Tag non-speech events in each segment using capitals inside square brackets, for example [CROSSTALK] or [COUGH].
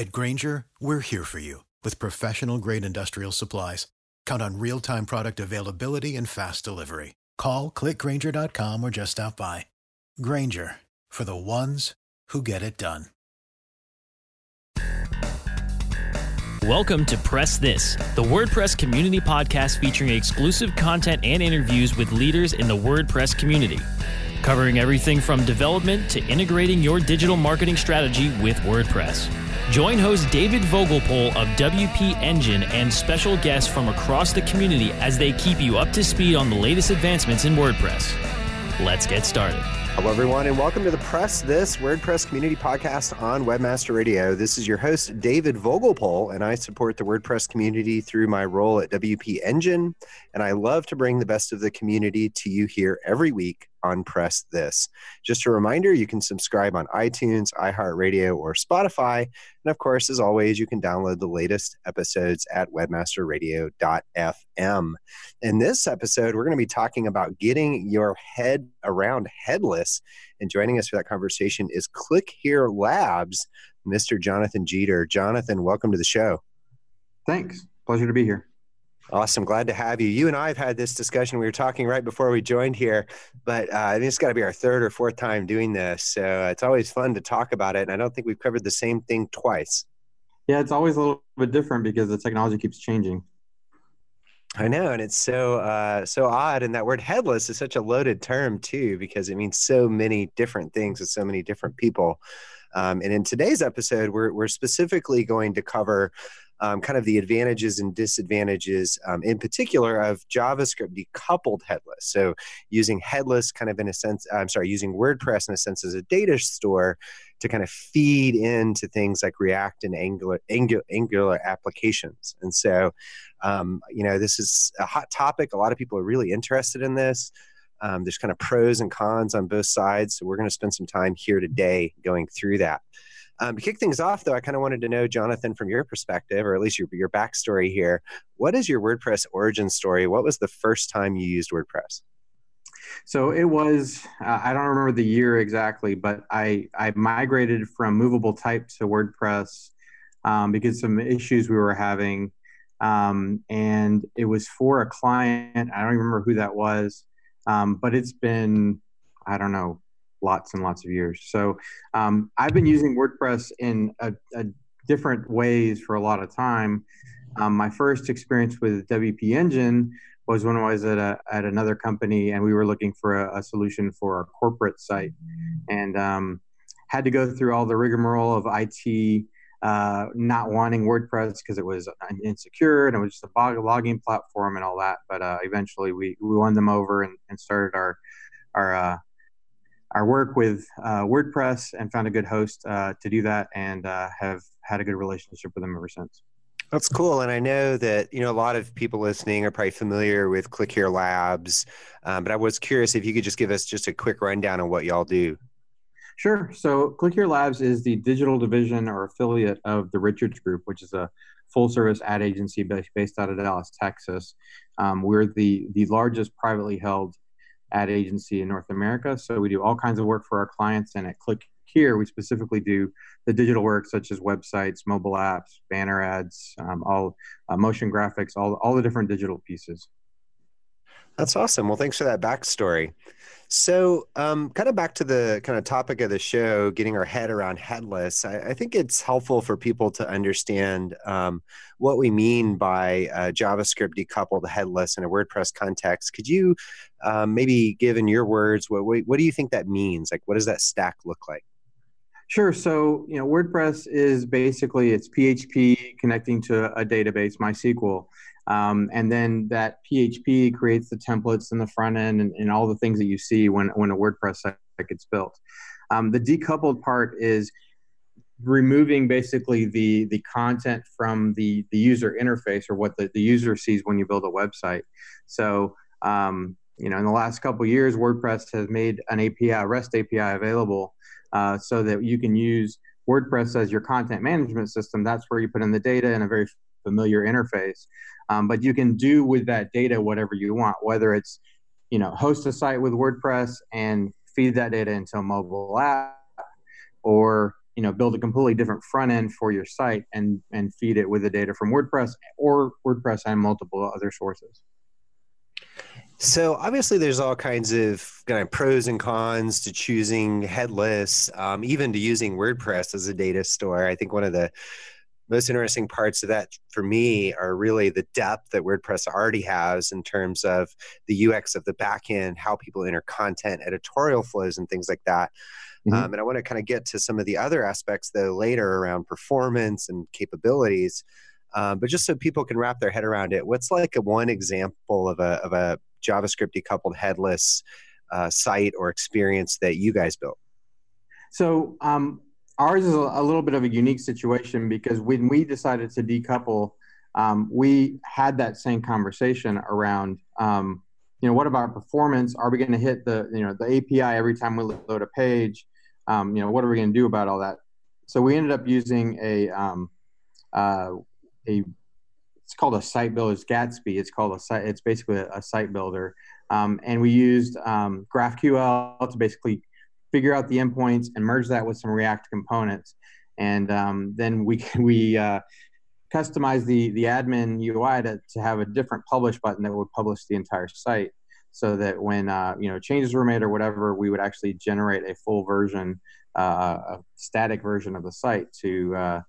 At Grainger, we're here for you with professional grade industrial supplies. Count on real time product availability and fast delivery. Call clickgrainger.com or just stop by. Grainger for the ones who get it done. Welcome to Press This, the WordPress community podcast featuring exclusive content and interviews with leaders in the WordPress community, covering everything from development to integrating your digital marketing strategy with WordPress. Join host David Vogelpohl of WP Engine and special guests from across the community as they keep you up to speed on the latest advancements in WordPress. Let's get started. Hello, everyone, and welcome to the Press This WordPress Community Podcast on Webmaster Radio. This is your host, David Vogelpohl, and I support the WordPress community through my role at WP Engine. And I love to bring the best of the community to you here every week on Press This. Just a reminder you can subscribe on iTunes, iHeartRadio, or Spotify. And of course, as always, you can download the latest episodes at webmasterradio.fm. In this episode, we're going to be talking about getting your head around headless. And joining us for that conversation is Click Here Labs, Mr. Jonathan Jeter. Jonathan, welcome to the show. Thanks. Pleasure to be here. Awesome. Glad to have you. You and I have had this discussion. We were talking right before we joined here, but uh, I think it's got to be our third or fourth time doing this. So it's always fun to talk about it. And I don't think we've covered the same thing twice. Yeah, it's always a little bit different because the technology keeps changing. I know, and it's so uh, so odd. And that word "headless" is such a loaded term too, because it means so many different things to so many different people. Um, and in today's episode, we're we're specifically going to cover um, kind of the advantages and disadvantages, um, in particular, of JavaScript decoupled headless. So using headless kind of in a sense, I'm sorry, using WordPress in a sense as a data store to kind of feed into things like React and Angular, Angular, Angular applications. And so, um, you know, this is a hot topic. A lot of people are really interested in this. Um, there's kind of pros and cons on both sides. So we're going to spend some time here today going through that. Um, to kick things off, though, I kind of wanted to know, Jonathan, from your perspective, or at least your, your backstory here, what is your WordPress origin story? What was the first time you used WordPress? So it was, uh, I don't remember the year exactly, but I, I migrated from movable type to WordPress um, because some issues we were having. Um, and it was for a client. I don't remember who that was, um, but it's been, I don't know, lots and lots of years. So um, I've been using WordPress in a, a different ways for a lot of time. Um, my first experience with WP Engine was when I was at a, at another company and we were looking for a, a solution for our corporate site and um, had to go through all the rigmarole of IT uh, not wanting WordPress because it was insecure and it was just a blogging platform and all that. But uh, eventually we, we won them over and, and started our our uh, our work with uh, WordPress and found a good host uh, to do that and uh, have had a good relationship with them ever since. That's cool. And I know that, you know, a lot of people listening are probably familiar with Click Here Labs. Um, but I was curious if you could just give us just a quick rundown on what y'all do. Sure. So Click Here Labs is the digital division or affiliate of the Richards Group, which is a full service ad agency based out of Dallas, Texas. Um, we're the, the largest privately held ad agency in North America. So we do all kinds of work for our clients. And at Click here we specifically do the digital work such as websites, mobile apps, banner ads, um, all uh, motion graphics, all all the different digital pieces. That's awesome. Well, thanks for that backstory. So, um, kind of back to the kind of topic of the show, getting our head around headless. I, I think it's helpful for people to understand um, what we mean by uh, JavaScript decoupled headless in a WordPress context. Could you um, maybe give in your words what, what do you think that means? Like, what does that stack look like? Sure. So, you know, WordPress is basically it's PHP connecting to a database, MySQL. Um, and then that PHP creates the templates in the front end and, and, all the things that you see when, when a WordPress site gets built. Um, the decoupled part is removing basically the, the content from the, the user interface or what the, the user sees when you build a website. So, um, you know, in the last couple years, WordPress has made an API, REST API available uh, so that you can use WordPress as your content management system. That's where you put in the data in a very familiar interface. Um, but you can do with that data whatever you want, whether it's you know host a site with WordPress and feed that data into a mobile app, or you know build a completely different front end for your site and and feed it with the data from WordPress or WordPress and multiple other sources. So obviously, there's all kinds of kind of pros and cons to choosing headless, um, even to using WordPress as a data store. I think one of the most interesting parts of that for me are really the depth that WordPress already has in terms of the UX of the backend, how people enter content, editorial flows, and things like that. Mm-hmm. Um, and I want to kind of get to some of the other aspects though later around performance and capabilities. Um, but just so people can wrap their head around it, what's like a one example of a of a JavaScript decoupled headless uh, site or experience that you guys built? So um, ours is a, little bit of a unique situation because when we decided to decouple, um, we had that same conversation around, um, you know, what about performance? Are we going to hit the, you know, the API every time we load a page? Um, you know, what are we going to do about all that? So we ended up using a, um, uh, a, it's called a site builder. It's Gatsby. It's called a site. It's basically a, a site builder. Um, and we used um, GraphQL to basically figure out the endpoints and merge that with some React components. And um, then we [LAUGHS] we uh, customize the the admin UI to, to have a different publish button that would publish the entire site, so that when uh, you know changes were made or whatever, we would actually generate a full version, uh, a static version of the site to uh,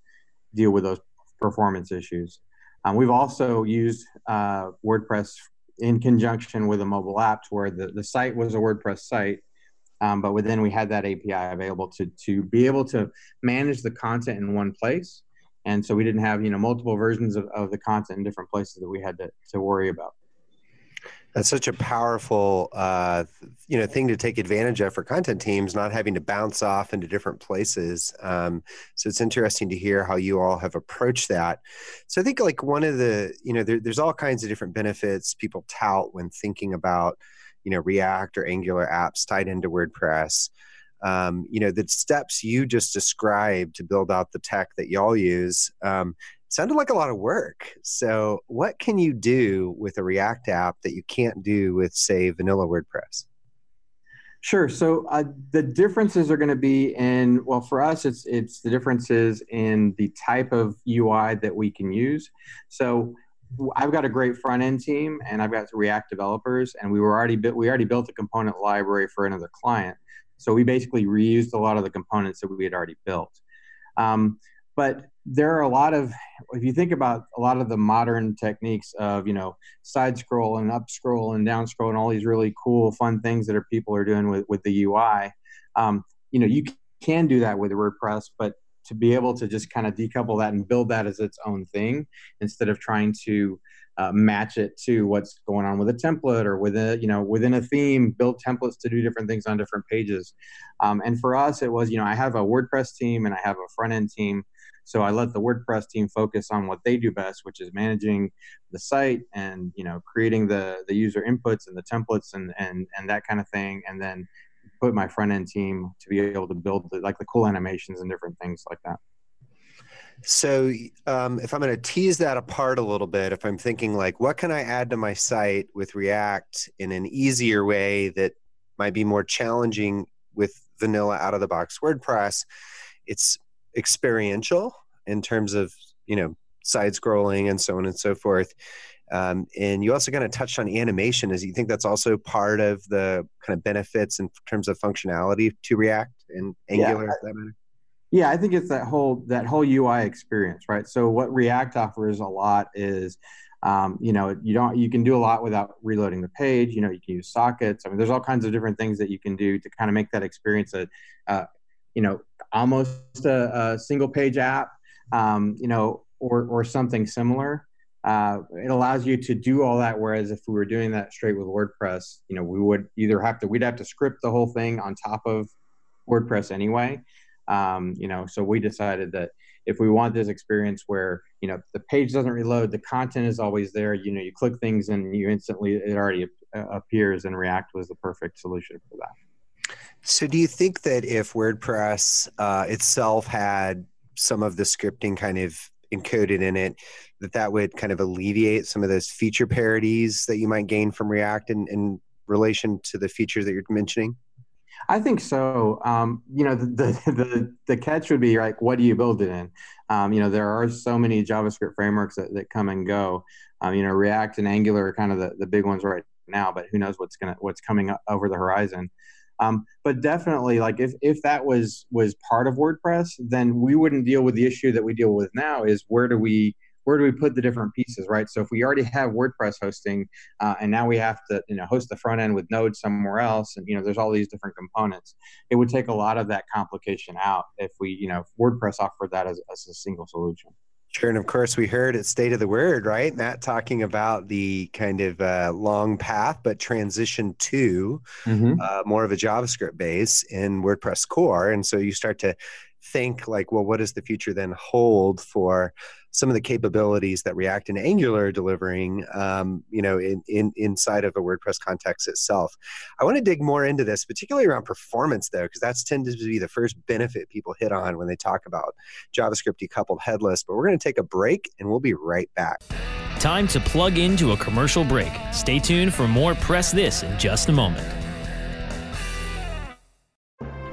deal with those performance issues. Um, we've also used uh, WordPress in conjunction with a mobile app, to where the, the site was a WordPress site, um, but within we had that API available to to be able to manage the content in one place, and so we didn't have you know multiple versions of, of the content in different places that we had to to worry about. That's such a powerful, uh, you know, thing to take advantage of for content teams, not having to bounce off into different places. Um, so it's interesting to hear how you all have approached that. So I think like one of the, you know, there, there's all kinds of different benefits people tout when thinking about you know react or angular apps tied into wordpress um, you know the steps you just described to build out the tech that y'all use um, sounded like a lot of work so what can you do with a react app that you can't do with say vanilla wordpress Sure. So uh, the differences are going to be in well, for us, it's it's the differences in the type of UI that we can use. So I've got a great front end team and I've got React developers, and we were already built. We already built a component library for another client, so we basically reused a lot of the components that we had already built. Um, but there are a lot of, if you think about a lot of the modern techniques of you know side scroll and up scroll and down scroll and all these really cool, fun things that are people are doing with with the UI, um, you know you can do that with WordPress, but to be able to just kind of decouple that and build that as its own thing instead of trying to uh, match it to what's going on with a template or within you know within a theme build templates to do different things on different pages. Um, and for us it was you know i have a wordpress team and i have a front end team so i let the wordpress team focus on what they do best which is managing the site and you know creating the the user inputs and the templates and and and that kind of thing and then put my front end team to be able to build the, like the cool animations and different things like that. So, um, if I'm going to tease that apart a little bit, if I'm thinking like, what can I add to my site with React in an easier way that might be more challenging with vanilla out of the box WordPress. It's experiential in terms of you know side scrolling and so on and so forth. Um, and you also kind of touched on animation. Is you think that's also part of the kind of benefits in terms of functionality to React and Angular? Yeah, yeah, I think it's that whole that whole UI experience, right? So what React offers a lot is, um, you know, you don't you can do a lot without reloading the page. You know, you can use sockets. I mean, there's all kinds of different things that you can do to kind of make that experience a, uh, you know, almost a, a single page app. Um, you know, or or something similar uh, it allows you to do all that. Whereas if we were doing that straight with WordPress, you know, we would either have to we'd have to script the whole thing on top of WordPress anyway. Um, you know, so we decided that if we want this experience where you know the page doesn't reload, the content is always there. You know, you click things and you instantly it already appears, and React was the perfect solution for that. So, do you think that if WordPress uh, itself had some of the scripting kind of encoded in it, that that would kind of alleviate some of those feature parities that you might gain from React in, in relation to the features that you're mentioning? I think so. Um, you know, the, the, the the catch would be like, what do you build it in? Um, you know, there are so many JavaScript frameworks that, that come and go. Um, you know, React and Angular are kind of the, the big ones right now, but who knows what's gonna what's coming over the horizon. Um, but definitely, like if if that was was part of WordPress, then we wouldn't deal with the issue that we deal with now. Is where do we where do we put the different pieces, right? So if we already have WordPress hosting, uh, and now we have to, you know, host the front end with Node somewhere else, and you know, there's all these different components. It would take a lot of that complication out if we, you know, WordPress offered that as, as a single solution. Sure, and of course we heard at State of the Word, right? Matt talking about the kind of uh, long path, but transition to mm-hmm. uh, more of a JavaScript base in WordPress core, and so you start to think like, well, what does the future then hold for some of the capabilities that React and Angular are delivering, um, you know, in, in inside of a WordPress context itself. I want to dig more into this, particularly around performance, though, because that's tended to be the first benefit people hit on when they talk about JavaScript decoupled headless. But we're going to take a break, and we'll be right back. Time to plug into a commercial break. Stay tuned for more Press This in just a moment.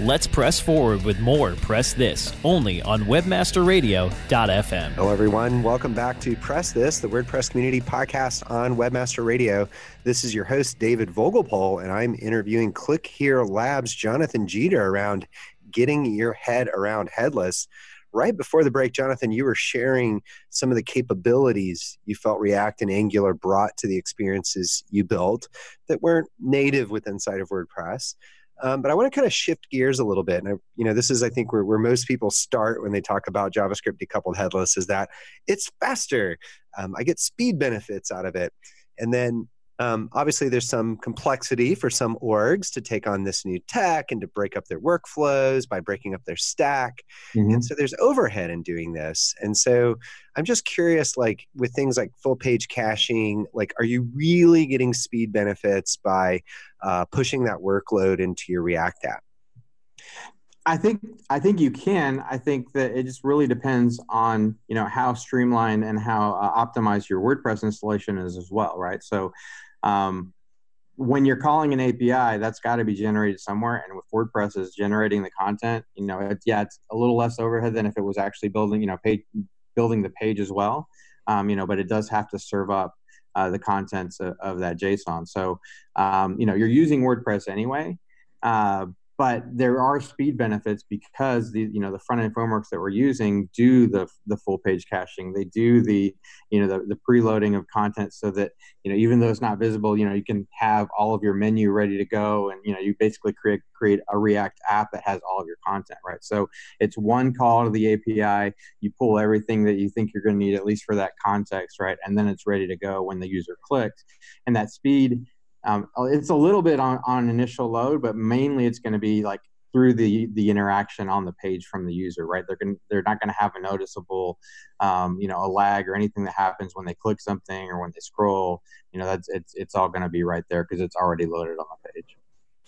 Let's press forward with more Press This, only on WebmasterRadio.fm. Hello, everyone. Welcome back to Press This, the WordPress community podcast on Webmaster Radio. This is your host, David Vogelpohl, and I'm interviewing Click Here Labs' Jonathan Jeter around getting your head around headless right before the break, Jonathan, you were sharing some of the capabilities you felt React and Angular brought to the experiences you built that weren't native with inside of WordPress. Um, but I want to kind of shift gears a little bit. And, I, you know, this is, I think, where, where most people start when they talk about JavaScript decoupled headless is that it's faster. Um, I get speed benefits out of it. And then um, obviously, there's some complexity for some orgs to take on this new tech and to break up their workflows by breaking up their stack. Mm-hmm. And so there's overhead in doing this. And so I'm just curious, like with things like full page caching, like are you really getting speed benefits by uh, pushing that workload into your React app? I think I think you can. I think that it just really depends on you know how streamlined and how uh, optimized your WordPress installation is as well, right? So um, when you're calling an API, that's got to be generated somewhere. And with WordPress is generating the content, you know, it's, yeah, it's a little less overhead than if it was actually building, you know, page, building the page as well. Um, you know, but it does have to serve up uh, the contents of, of, that JSON. So, um, you know, you're using WordPress anyway. Uh, but there are speed benefits because the you know the front end frameworks that we're using do the the full page caching. They do the you know the, the preloading of content so that you know even though it's not visible you know you can have all of your menu ready to go and you know you basically create create a react app that has all of your content right? So it's one call to the api you pull everything that you think you're going to need at least for that context right? And then it's ready to go when the user clicks. And that speed um, it's a little bit on, on initial load, but mainly it's going to be like through the the interaction on the page from the user, right? They're going they're not going to have a noticeable, um, you know, a lag or anything that happens when they click something or when they scroll. You know, that's it's it's all going to be right there because it's already loaded on the page.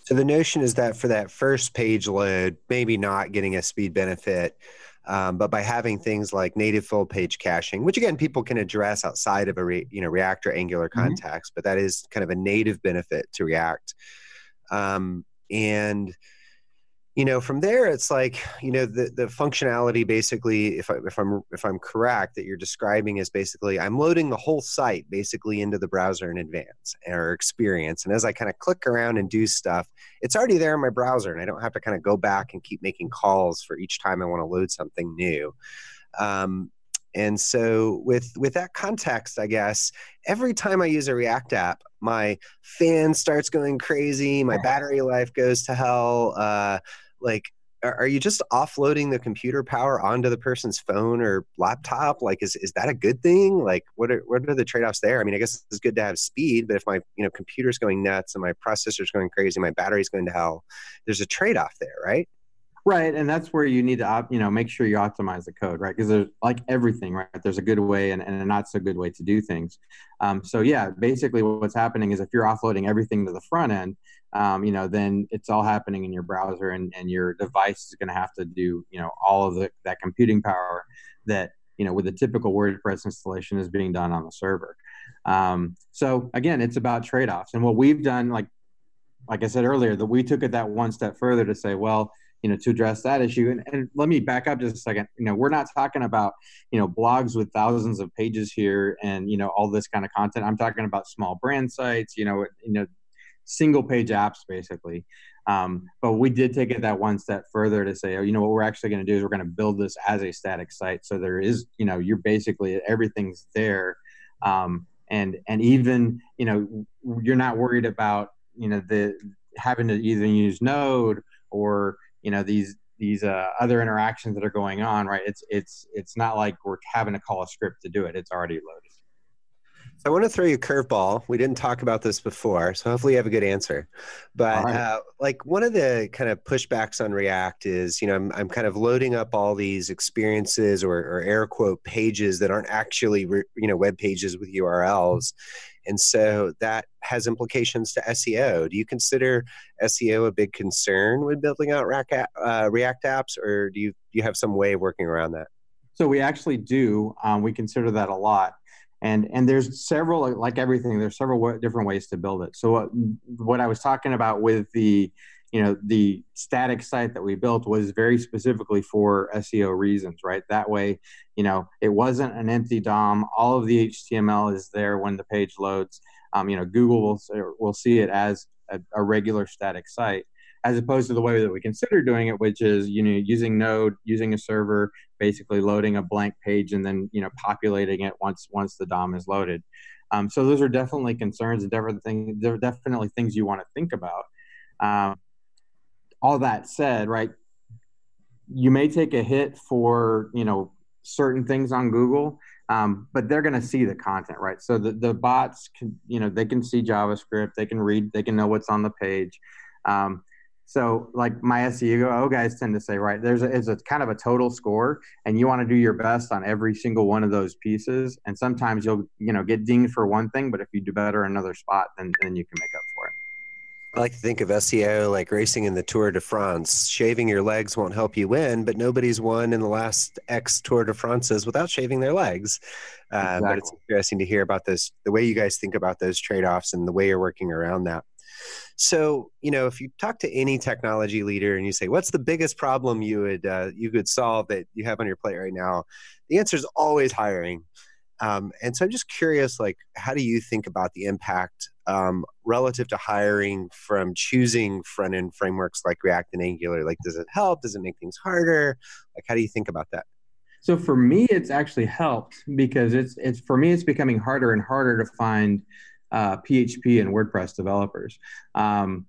So the notion is that for that first page load, maybe not getting a speed benefit, um, but by having things like native full page caching, which again people can address outside of a re, you know React or Angular mm-hmm. context, but that is kind of a native benefit to React. Um, and you know from there it's like you know the the functionality basically if I, if I'm if I'm correct that you're describing is basically I'm loading the whole site basically into the browser in advance or experience. And as I kind of click around and do stuff it's already there in my browser and I don't have to kind of go back and keep making calls for each time I want to load something new. Um, and so with with that context i guess every time i use a react app my fan starts going crazy my battery life goes to hell uh, like are you just offloading the computer power onto the person's phone or laptop? Like is, is that a good thing? Like what are, what are the trade-offs there? I mean i guess it's good to have speed but if my you know computer's going nuts and my processor's going crazy my battery's going to hell there's a trade-off there right Right, and that's where you need to, op, you know, make sure you optimize the code, right? Because there's like everything, right? There's a good way and, and a not so good way to do things. Um, so yeah, basically, what's happening is if you're offloading everything to the front end, um, you know, then it's all happening in your browser, and, and your device is going to have to do, you know, all of the, that computing power that you know with a typical WordPress installation is being done on the server. Um, so again, it's about trade-offs, and what we've done, like like I said earlier, that we took it that one step further to say, well you know to address that issue. And, and let me back up just a second. You know we're not talking about you know blogs with thousands of pages here and you know all this kind of content. I'm talking about small brand sites you know you know single page apps basically. Um, but we did take it that one step further to say oh, you know what we're actually going to do is we're going to build this as a static site. So there is you know you're basically everything's there. Um, and and even you know you're not worried about you know the having to either use node or you know these these uh, other interactions that are going on right? It's it's it's not like we're having to call a script to do it. It's already loaded I want to throw you a curveball. We didn't talk about this before, so hopefully you have a good answer. But right. uh, like one of the kind of pushbacks on React is, you know, I'm, I'm kind of loading up all these experiences or, or air quote pages that aren't actually, re, you know, web pages with URLs. And so that has implications to SEO. Do you consider SEO a big concern when building out React, uh, React apps, or do you, do you have some way of working around that? So we actually do. Um, we consider that a lot and and there's several like everything there's several different ways to build it. So what, what i was talking about with the you know the static site that we built was very specifically for seo reasons right? That way you know it wasn't an empty dom all of the html is there when the page loads. Um, you know google will, will see it as a, a regular static site as opposed to the way that we consider doing it, which is you know using Node, using a server, basically loading a blank page and then you know populating it once once the DOM is loaded. Um, so those are definitely concerns and different things. They're definitely things you want to think about. Um, all that said, right, you may take a hit for you know certain things on Google, um, but they're going to see the content, right? So the, the bots can, you know, they can see JavaScript, they can read, they can know what's on the page. Um, so like my SEO guys tend to say, right, there's a, it's a kind of a total score and you want to do your best on every single one of those pieces. And sometimes you'll, you know, get dinged for one thing, but if you do better in another spot, then, then you can make up for it. I like to think of SEO like racing in the Tour de France. Shaving your legs won't help you win, but nobody's won in the last X Tour de France's without shaving their legs. Uh, exactly. But it's interesting to hear about this, the way you guys think about those trade offs and the way you're working around that. So, you know, if you talk to any technology leader and you say, "What's the biggest problem you would uh, you could solve that you have on your plate right now?" The answer is always hiring. Um, and so I'm just curious, like, how do you think about the impact um, relative to hiring from choosing front end frameworks like React and Angular? Like, does it help? Does it make things harder? Like, how do you think about that? So for me, it's actually helped because it's it's for me, it's becoming harder and harder to find uh, PHP and WordPress developers. Um,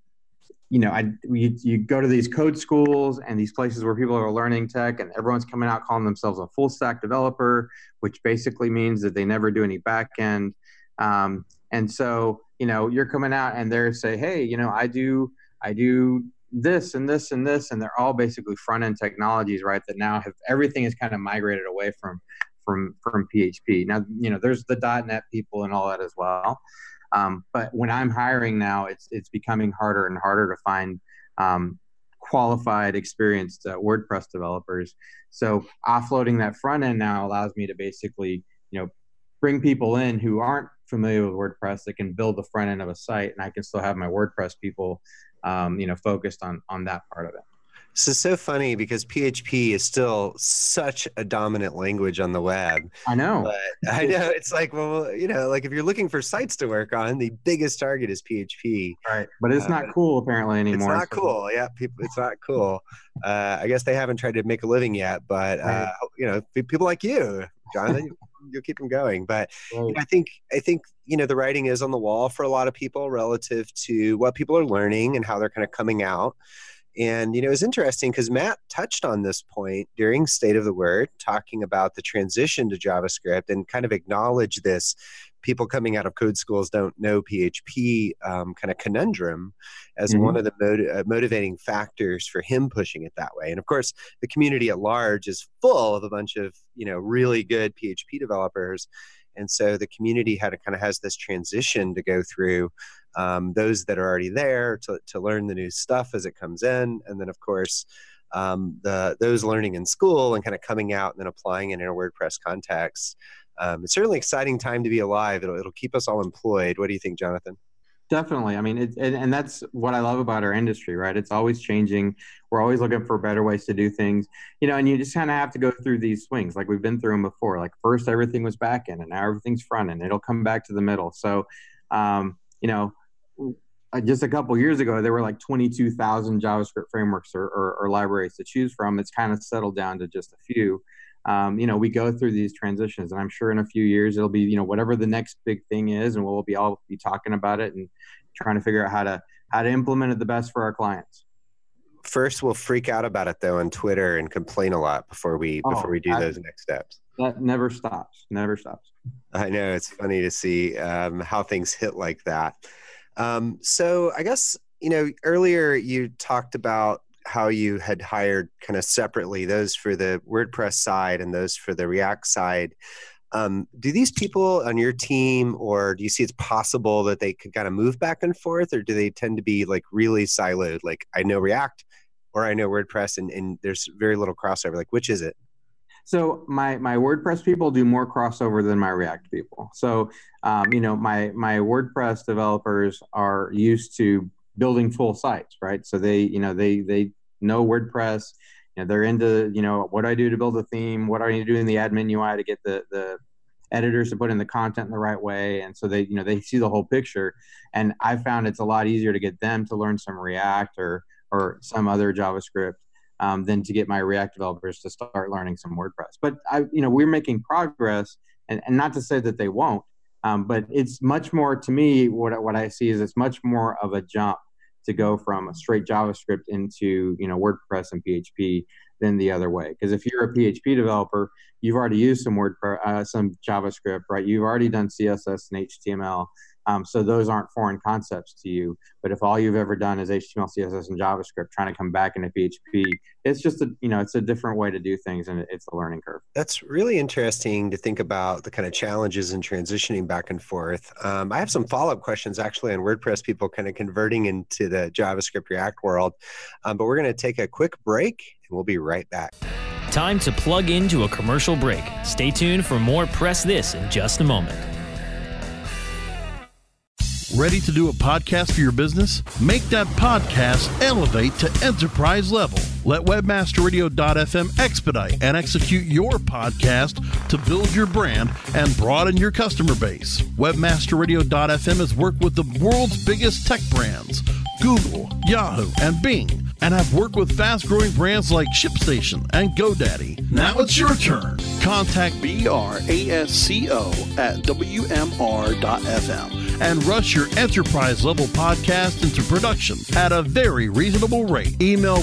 you know, I you, you go to these code schools and these places where people are learning tech, and everyone's coming out calling themselves a full stack developer, which basically means that they never do any back end. Um, and so, you know, you're coming out and they're say, hey, you know, I do I do this and this and this, and they're all basically front end technologies, right? That now have everything is kind of migrated away from from from PHP. Now, you know, there's the .NET people and all that as well. Um, but when I'm hiring now, it's it's becoming harder and harder to find um, qualified, experienced uh, WordPress developers. So offloading that front end now allows me to basically, you know, bring people in who aren't familiar with WordPress that can build the front end of a site, and I can still have my WordPress people, um, you know, focused on on that part of it. This is so funny because PHP is still such a dominant language on the web. I know. But I know it's like, well, you know, like if you're looking for sites to work on, the biggest target is PHP. Right. But it's uh, not cool apparently anymore. It's not cool. Yeah, people. It's not cool. Uh, I guess they haven't tried to make a living yet, but uh, you know, people like you, Jonathan. [LAUGHS] you'll keep them going. But right. you know, I think I think you know the writing is on the wall for a lot of people relative to what people are learning and how they're kind of coming out. And, you know, it was interesting because Matt touched on this point during State of the Word, talking about the transition to JavaScript and kind of acknowledge this people coming out of code schools don't know PHP um, kind of conundrum as mm-hmm. one of the uh, motivating factors for him pushing it that way. And of course, the community at large is full of a bunch of, you know, really good PHP developers. And so the community had a, kind of has this transition to go through um, those that are already there to, to learn the new stuff as it comes in, and then of course um, the those learning in school and kind of coming out and then applying it in a WordPress context. Um, it's certainly an exciting time to be alive. It'll, it'll keep us all employed. What do you think, Jonathan? Definitely. I mean, it, and, and that's what I love about our industry, right? It's always changing. We're always looking for better ways to do things, you know, and you just kind of have to go through these swings like we've been through them before. Like first everything was back end and now everything's front end. It'll come back to the middle. So, um, you know, uh, just a couple years ago, there were like 22,000 JavaScript frameworks or, or, or, libraries to choose from. It's kind of settled down to just a few. Um, you know, we go through these transitions, and I'm sure in a few years it'll be, you know, whatever the next big thing is, and we'll be all be talking about it and trying to figure out how to how to implement it the best for our clients. First, we'll freak out about it though on Twitter and complain a lot before we oh, before we do I, those next steps. That never stops. Never stops. I know it's funny to see um, how things hit like that. Um, so I guess you know earlier you talked about how you had hired kind of separately those for the WordPress side and those for the React side. Um, do these people on your team, or do you see it's possible that they could kind of move back and forth, or do they tend to be like really siloed? Like I know React, or I know WordPress, and, and there's very little crossover. Like which is it? So my my WordPress people do more crossover than my React people. So um, you know my my WordPress developers are used to building full sites, right? So they you know they they know WordPress. You know, they're into you know what do I do to build a theme? What I need to do in the admin UI to get the the editors to put in the content in the right way and so they you know they see the whole picture and i found it's a lot easier to get them to learn some react or or some other JavaScript um, than to get my React developers to start learning some WordPress. But I, you know, we're making progress, and, and not to say that they won't, um, but it's much more to me. What what I see is it's much more of a jump to go from a straight JavaScript into you know WordPress and PHP than the other way. Because if you're a PHP developer, you've already used some Word, uh, some JavaScript, right? You've already done CSS and HTML. Um, so those aren't foreign concepts to you. But if all you've ever done is HTML, CSS, and JavaScript, trying to come back into PHP, it's just a you know it's a different way to do things, and it's a learning curve. That's really interesting to think about the kind of challenges in transitioning back and forth. Um, I have some follow up questions actually on WordPress people kind of converting into the JavaScript React world, um, but we're going to take a quick break, and we'll be right back. Time to plug into a commercial break. Stay tuned for more Press This in just a moment. Ready to do a podcast for your business? Make that podcast elevate to enterprise level. Let webmasterradio.fm expedite and execute your podcast to build your brand and broaden your customer base. Webmasterradio.fm has worked with the world's biggest tech brands, Google, Yahoo, and Bing, and have worked with fast growing brands like ShipStation and GoDaddy. Now it's your turn. Contact BRASCO at WMR.fm and rush your enterprise level podcast into production at a very reasonable rate. Email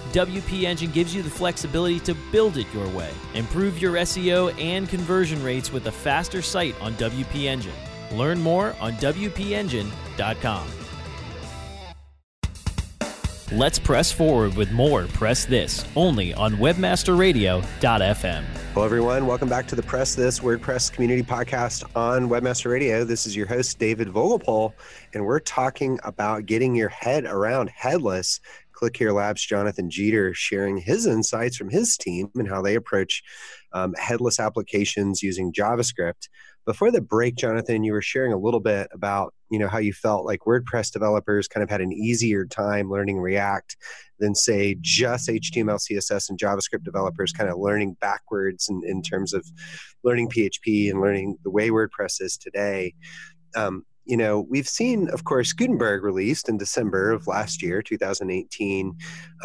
WP Engine gives you the flexibility to build it your way. Improve your SEO and conversion rates with a faster site on WP Engine. Learn more on WPEngine.com. Let's press forward with more Press This only on WebmasterRadio.fm. Hello, everyone. Welcome back to the Press This WordPress Community Podcast on Webmaster Radio. This is your host, David Vogelpohl, and we're talking about getting your head around headless. Click Here Labs, Jonathan Jeter sharing his insights from his team and how they approach um, headless applications using JavaScript. Before the break, Jonathan, you were sharing a little bit about you know how you felt like WordPress developers kind of had an easier time learning React than say just HTML, CSS, and JavaScript developers kind of learning backwards in, in terms of learning PHP and learning the way WordPress is today. Um, you know, we've seen, of course, Gutenberg released in December of last year, 2018.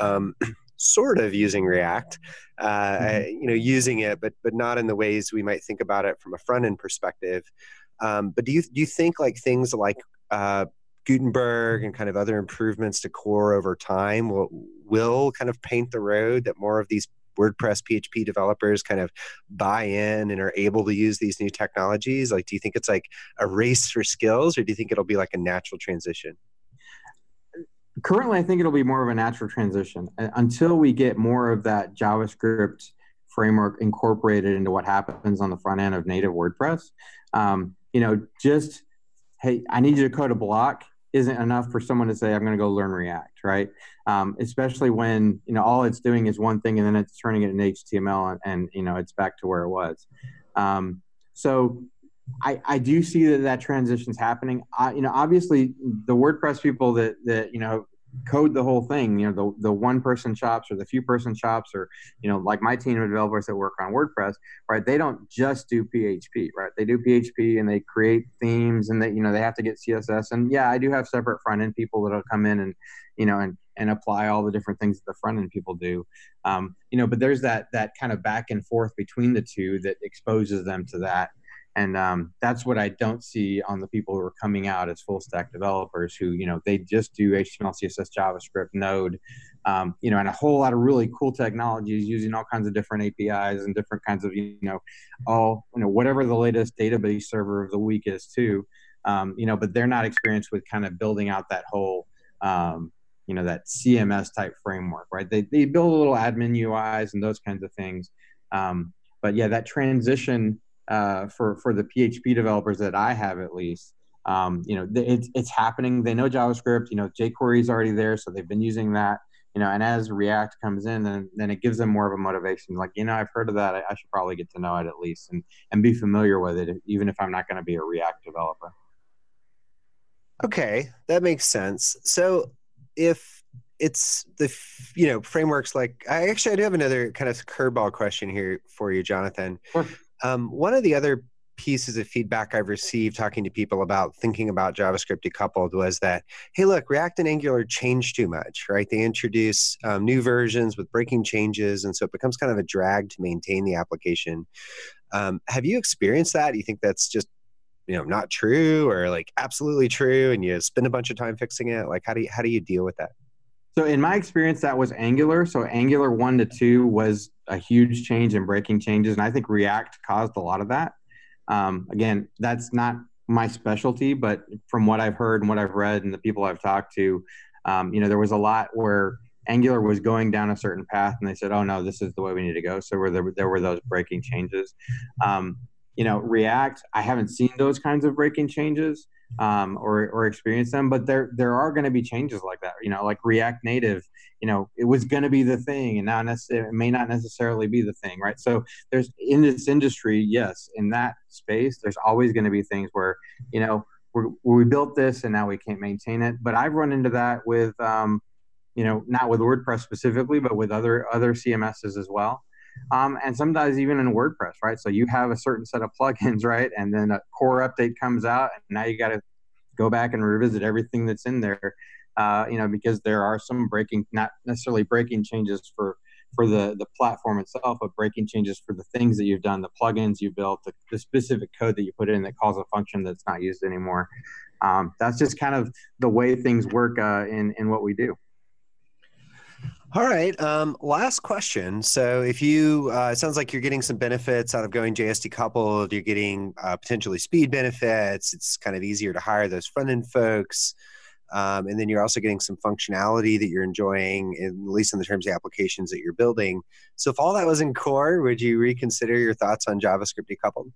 Um, [CLEARS THROAT] sort of using React, uh, mm-hmm. you know, using it, but but not in the ways we might think about it from a front end perspective. Um, but do you do you think like things like uh, Gutenberg and kind of other improvements to core over time will will kind of paint the road that more of these WordPress PHP developers kind of buy in and are able to use these new technologies? Like, do you think it's like a race for skills, or do you think it'll be like a natural transition? currently, I think it'll be more of a natural transition until we get more of that JavaScript framework incorporated into what happens on the front end of native WordPress. Um, you know, just hey, I need you to code a block isn't enough for someone to say I'm going to go learn React, right? Um, especially when you know all it's doing is one thing and then it's turning it into HTML and, and you know it's back to where it was. Um, so I, I do see that that transition's happening. I, you know, obviously the WordPress people that that you know code the whole thing. You know, the the one person shops or the few person shops or you know, like my team of developers that work on WordPress, right? They don't just do PHP, right? They do PHP and they create themes and they you know they have to get CSS. And yeah, I do have separate front end people that'll come in and you know and and apply all the different things that the front end people do. Um, you know, but there's that that kind of back and forth between the two that exposes them to that and um, that's what I don't see on the people who are coming out as full stack developers who you know they just do HTML, CSS, JavaScript, Node, um, you know, and a whole lot of really cool technologies using all kinds of different APIs and different kinds of you know all you know whatever the latest database server of the week is too, um, you know, but they're not experienced with kind of building out that whole um, you know that CMS type framework, right? They they build a little admin UIs and those kinds of things. Um, but yeah, that transition uh, for for the PHP developers that I have at least. Um, you know, it's it's happening. They know JavaScript. You know, jQuery is already there, so they've been using that. You know, and as React comes in, then then it gives them more of a motivation. Like, you know, I've heard of that. I, I should probably get to know it at least and and be familiar with it, even if I'm not going to be a React developer. Okay, that makes sense. So, if it's the you know frameworks like I actually I do have another kind of curveball question here for you, Jonathan. Sure. Um, one of the other pieces of feedback I've received talking to people about thinking about JavaScript decoupled was that, hey, look, React and Angular change too much, right? They introduce um, new versions with breaking changes, and so it becomes kind of a drag to maintain the application. Um, have you experienced that? Do you think that's just you know not true or like absolutely true and you spend a bunch of time fixing it like how do you how do you deal with that so in my experience, that was Angular. So Angular one to two was a huge change in breaking changes, and I think React caused a lot of that. Um, again, that's not my specialty, but from what I've heard and what I've read and the people I've talked to, um, you know, there was a lot where Angular was going down a certain path, and they said, "Oh no, this is the way we need to go." So there, there were those breaking changes. Um, you know, React, I haven't seen those kinds of breaking changes um, or or experience them. But there there are going to be changes like that. You know, like React Native. You know, it was going to be the thing, and now it may not necessarily be the thing, right? So there's in this industry, yes, in that space, there's always going to be things where you know we built this and now we can't maintain it. But I've run into that with. Um, you know, not with WordPress specifically, but with other other CMSs as well um, and sometimes even in WordPress, right? So you have a certain set of plugins, [LAUGHS] right? And then a core update comes out, and now you got to go back and revisit everything that's in there, uh, you know, because there are some breaking, not necessarily breaking changes for for the the platform itself, but breaking changes for the things that you've done, the plugins you built, the, the specific code that you put in that calls a function that's not used anymore. Um, that's just kind of the way things work uh, in in what we do. All right. Um, last question. So, if you, uh, it sounds like you're getting some benefits out of going JS decoupled. You're getting uh, potentially speed benefits. It's kind of easier to hire those front end folks. Um, and then you're also getting some functionality that you're enjoying, in, at least in the terms of applications that you're building. So, if all that was in core, would you reconsider your thoughts on JavaScript decoupled?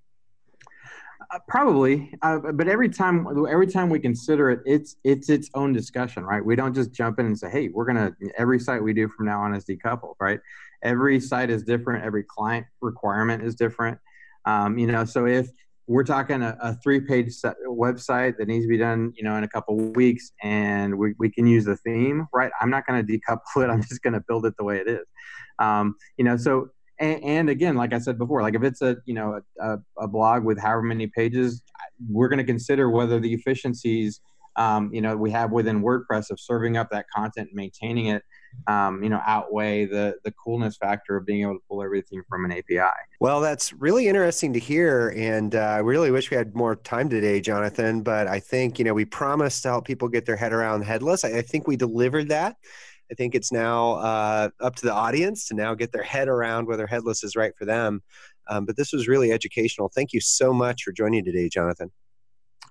Probably, uh, but every time every time we consider it, it's it's its own discussion, right? We don't just jump in and say, "Hey, we're gonna." Every site we do from now on is decoupled, right? Every site is different. Every client requirement is different. Um, you know, so if we're talking a, a three-page website that needs to be done, you know, in a couple weeks, and we, we can use the theme, right? I'm not going to decouple [LAUGHS] it. I'm just going to build it the way it is. Um, you know, so and, and, again, like I said before, like if it's a you know a, a blog with however many pages, we're going to consider whether the efficiencies um, you know we have within WordPress of serving up that content and maintaining it. Um, you know, outweigh the the coolness factor of being able to pull everything from an API. Well, that's really interesting to hear, and uh, I really wish we had more time today, Jonathan. But I think you know we promised to help people get their head around headless. I, I think we delivered that. I think it's now uh, up to the audience to now get their head around whether headless is right for them. Um, but this was really educational. Thank you so much for joining today, Jonathan.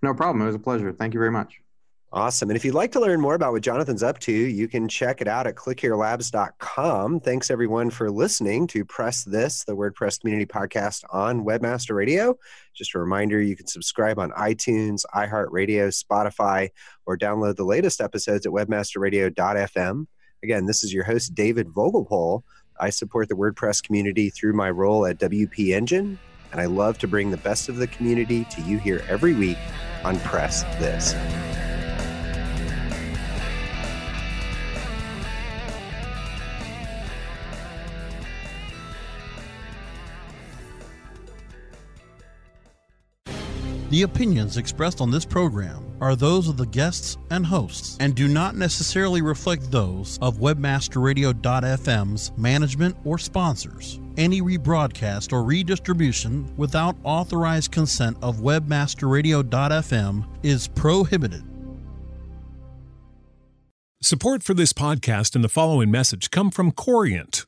No problem. It was a pleasure. Thank you very much. Awesome. And if you'd like to learn more about what Jonathan's up to, you can check it out at clickherelabs.com. Thanks everyone for listening to Press This, the WordPress community podcast on Webmaster Radio. Just a reminder, you can subscribe on iTunes, iHeartRadio, Spotify, or download the latest episodes at webmasterradio.fm. Again, this is your host, David Vogelpohl. I support the WordPress community through my role at WP Engine, and I love to bring the best of the community to you here every week on Press This. The opinions expressed on this program are those of the guests and hosts and do not necessarily reflect those of webmasterradio.fm's management or sponsors. Any rebroadcast or redistribution without authorized consent of webmasterradio.fm is prohibited. Support for this podcast and the following message come from Corient.